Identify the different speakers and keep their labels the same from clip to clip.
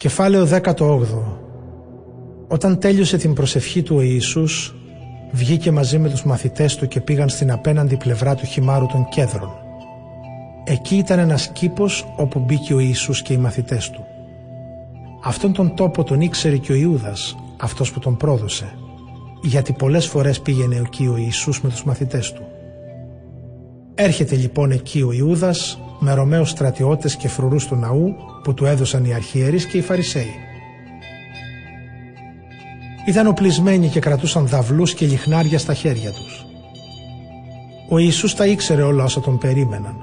Speaker 1: Κεφάλαιο 18 Όταν τέλειωσε την προσευχή του ο Ιησούς, βγήκε μαζί με τους μαθητές του και πήγαν στην απέναντι πλευρά του χυμάρου των κέδρων. Εκεί ήταν ένας κήπος όπου μπήκε ο Ιησούς και οι μαθητές του. Αυτόν τον τόπο τον ήξερε και ο Ιούδας, αυτός που τον πρόδωσε, γιατί πολλές φορές πήγαινε εκεί ο Ιησούς με τους μαθητές του. Έρχεται λοιπόν εκεί ο Ιούδας με Ρωμαίους στρατιώτες και φρουρούς του ναού που του έδωσαν οι αρχιερείς και οι Φαρισαίοι. Ήταν οπλισμένοι και κρατούσαν δαυλούς και λιχνάρια στα χέρια τους. Ο Ιησούς τα ήξερε όλα όσα τον περίμεναν.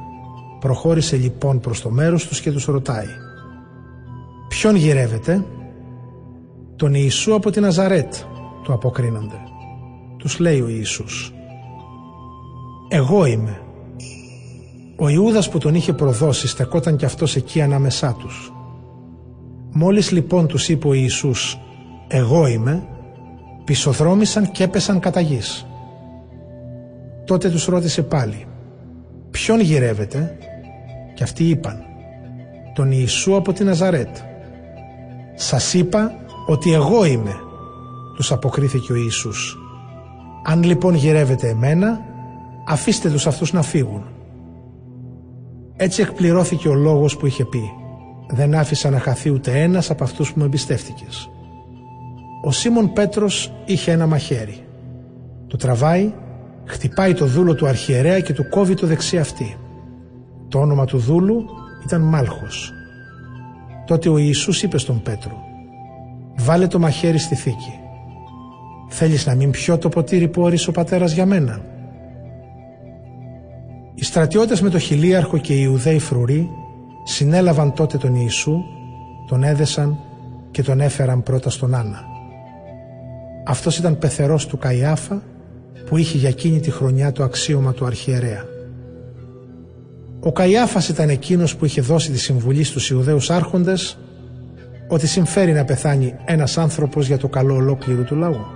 Speaker 1: Προχώρησε λοιπόν προς το μέρος τους και τους ρωτάει «Ποιον γυρεύετε» «Τον Ιησού από την Αζαρέτ» του αποκρίνονται. Τους λέει ο Ιησούς «Εγώ είμαι» Ο Ιούδας που τον είχε προδώσει στεκόταν κι αυτός εκεί ανάμεσά τους. Μόλις λοιπόν τους είπε ο Ιησούς «Εγώ είμαι», πισοδρόμησαν και έπεσαν κατά γης. Τότε τους ρώτησε πάλι «Ποιον γυρεύετε» και αυτοί είπαν «Τον Ιησού από την Ναζαρέτ». «Σας είπα ότι εγώ είμαι», τους αποκρίθηκε ο Ιησούς. «Αν λοιπόν γυρεύετε εμένα, αφήστε τους αυτούς να φύγουν». Έτσι εκπληρώθηκε ο λόγος που είχε πει «Δεν άφησα να χαθεί ούτε ένας από αυτούς που με εμπιστεύτηκες. Ο Σίμων Πέτρος είχε ένα μαχαίρι. Το τραβάει, χτυπάει το δούλο του αρχιερέα και του κόβει το δεξί αυτή. Το όνομα του δούλου ήταν Μάλχος. Τότε ο Ιησούς είπε στον Πέτρο «Βάλε το μαχαίρι στη θήκη. Θέλεις να μην πιω το ποτήρι που όρισε ο πατέρας για μένα» Οι στρατιώτες με το χιλίαρχο και οι Ιουδαίοι φρουροί συνέλαβαν τότε τον Ιησού, τον έδεσαν και τον έφεραν πρώτα στον Άννα. Αυτός ήταν πεθερός του Καϊάφα που είχε για εκείνη τη χρονιά το αξίωμα του αρχιερέα. Ο Καϊάφας ήταν εκείνος που είχε δώσει τη συμβουλή στους Ιουδαίους άρχοντες ότι συμφέρει να πεθάνει ένας άνθρωπος για το καλό ολόκληρου του λαού.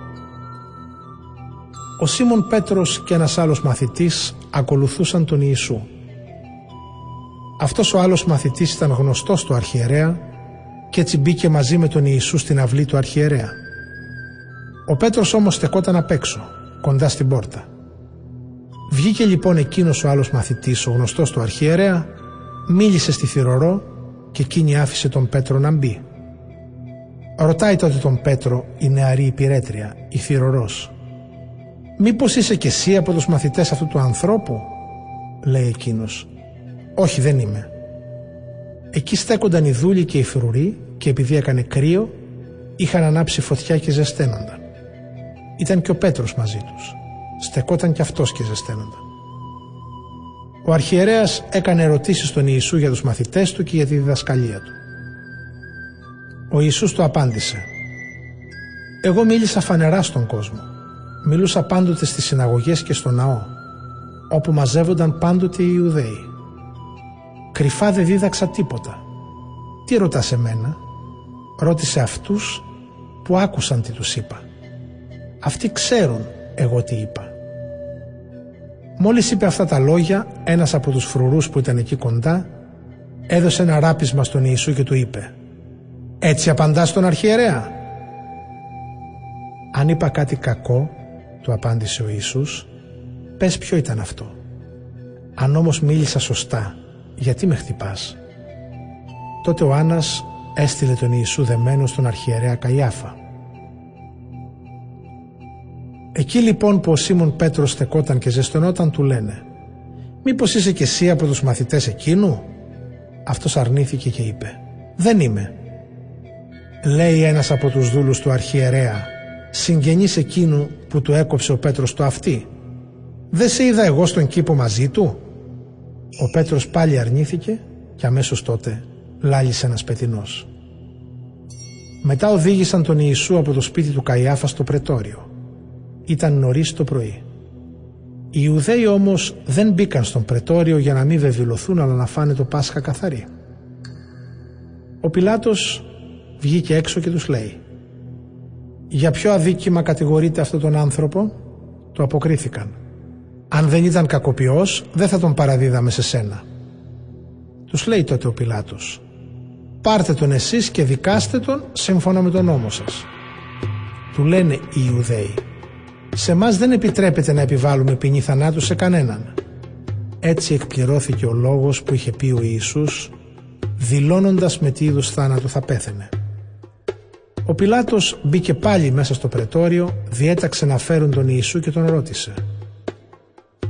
Speaker 1: Ο Σίμων Πέτρος και ένας άλλος μαθητής ακολουθούσαν τον Ιησού. Αυτός ο άλλος μαθητής ήταν γνωστός του αρχιερέα και έτσι μπήκε μαζί με τον Ιησού στην αυλή του αρχιερέα. Ο Πέτρος όμως στεκόταν απ' έξω, κοντά στην πόρτα. Βγήκε λοιπόν εκείνος ο άλλος μαθητής, ο γνωστός του αρχιερέα, μίλησε στη θηρορό και εκείνη άφησε τον Πέτρο να μπει. Ρωτάει τότε τον Πέτρο η νεαρή υπηρέτρια, η θηρορός. «Μήπως είσαι κι εσύ από τους μαθητές αυτού του ανθρώπου» λέει εκείνος. «Όχι δεν είμαι». Εκεί στέκονταν οι δούλοι και οι φρουροί και επειδή έκανε κρύο είχαν ανάψει φωτιά και ζεσταίνονταν. Ήταν και ο Πέτρος μαζί τους. Στεκόταν κι αυτός και ζεσταίνονταν. Ο αρχιερέας έκανε ερωτήσεις στον Ιησού για τους μαθητές του και για τη διδασκαλία του. Ο Ιησούς του απάντησε «Εγώ μίλησα φανερά στον κόσμο. Μιλούσα πάντοτε στις συναγωγές και στο ναό, όπου μαζεύονταν πάντοτε οι Ιουδαίοι. Κρυφά δεν δίδαξα τίποτα. Τι ρωτάς εμένα, ρώτησε αυτούς που άκουσαν τι τους είπα. Αυτοί ξέρουν εγώ τι είπα. Μόλις είπε αυτά τα λόγια, ένας από τους φρουρούς που ήταν εκεί κοντά, έδωσε ένα ράπισμα στον Ιησού και του είπε «Έτσι απαντάς στον αρχιερέα» Αν είπα κάτι κακό, του απάντησε ο Ιησούς «Πες ποιο ήταν αυτό. Αν όμως μίλησα σωστά, γιατί με χτυπάς». Τότε ο Άννας έστειλε τον Ιησού δεμένο στον αρχιερέα Καϊάφα. Εκεί λοιπόν που ο Σίμων Πέτρος στεκόταν και ζεστονόταν του λένε «Μήπως είσαι και εσύ από τους μαθητές εκείνου» Αυτός αρνήθηκε και είπε «Δεν είμαι». Λέει ένας από τους δούλους του αρχιερέα συγγενής εκείνου που του έκοψε ο Πέτρος το αυτί. Δεν σε είδα εγώ στον κήπο μαζί του. Ο Πέτρος πάλι αρνήθηκε και αμέσως τότε λάλησε ένας πετινός. Μετά οδήγησαν τον Ιησού από το σπίτι του Καϊάφα στο πρετόριο. Ήταν νωρίς το πρωί. Οι Ιουδαίοι όμως δεν μπήκαν στον πρετόριο για να μην βεβηλωθούν αλλά να φάνε το Πάσχα καθαρή. Ο Πιλάτος βγήκε έξω και τους λέει για ποιο αδίκημα κατηγορείται αυτόν τον άνθρωπο, το αποκρίθηκαν. Αν δεν ήταν κακοποιός, δεν θα τον παραδίδαμε σε σένα. Τους λέει τότε ο Πιλάτος. πάρτε τον εσείς και δικάστε τον σύμφωνα με τον νόμο σας. Του λένε οι Ιουδαίοι «Σε μας δεν επιτρέπεται να επιβάλλουμε ποινή θανάτου σε κανέναν». Έτσι εκπληρώθηκε ο λόγος που είχε πει ο Ιησούς δηλώνοντας με τι είδους θάνατο θα πέθαινε. Ο Πιλάτος μπήκε πάλι μέσα στο πρετόριο, διέταξε να φέρουν τον Ιησού και τον ρώτησε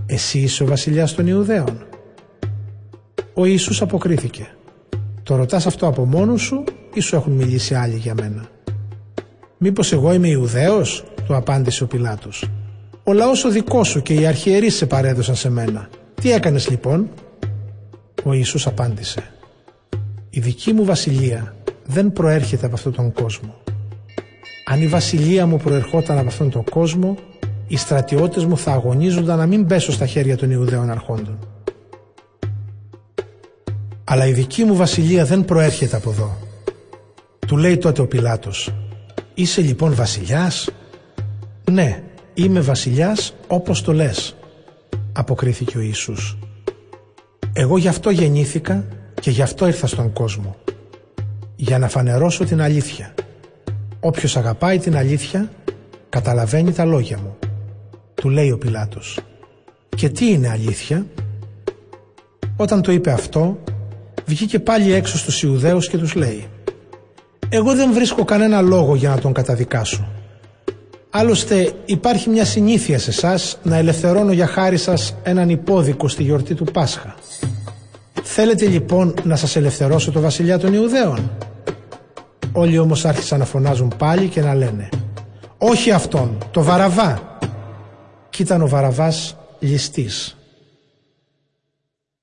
Speaker 1: «Εσύ είσαι ο βασιλιάς των Ιουδαίων» Ο Ιησούς αποκρίθηκε «Το ρωτάς αυτό από μόνος σου ή σου έχουν μιλήσει άλλοι για μένα» «Μήπως εγώ είμαι Ιουδαίος» του απάντησε ο Πιλάτος. «Ο λαός ο δικός σου και οι αρχιερείς σε παρέδωσαν σε μένα. Τι έκανες λοιπόν» Ο Ιησούς απάντησε «Η δική μου βασιλεία δεν προέρχεται από αυτόν τον κόσμο αν η βασιλεία μου προερχόταν από αυτόν τον κόσμο, οι στρατιώτες μου θα αγωνίζονταν να μην πέσω στα χέρια των Ιουδαίων αρχόντων. Αλλά η δική μου βασιλεία δεν προέρχεται από εδώ. Του λέει τότε ο Πιλάτος, είσαι λοιπόν βασιλιάς; Ναι, είμαι βασιλιάς όπως το λες, αποκρίθηκε ο Ιησούς. Εγώ γι' αυτό γεννήθηκα και γι' αυτό ήρθα στον κόσμο. Για να φανερώσω την αλήθεια. Όποιος αγαπάει την αλήθεια καταλαβαίνει τα λόγια μου. Του λέει ο Πιλάτος. Και τι είναι αλήθεια; Όταν το είπε αυτό βγήκε πάλι έξω στους Ιουδαίους και τους λέει «Εγώ δεν βρίσκω κανένα λόγο για να τον καταδικάσω. Άλλωστε υπάρχει μια συνήθεια σε εσάς να ελευθερώνω για χάρη σας έναν υπόδικο στη γιορτή του Πάσχα. Θέλετε λοιπόν να σας ελευθερώσω το βασιλιά των Ιουδαίων» Όλοι όμως άρχισαν να φωνάζουν πάλι και να λένε «Όχι αυτόν, το Βαραβά». Κι ήταν ο Βαραβάς ληστής.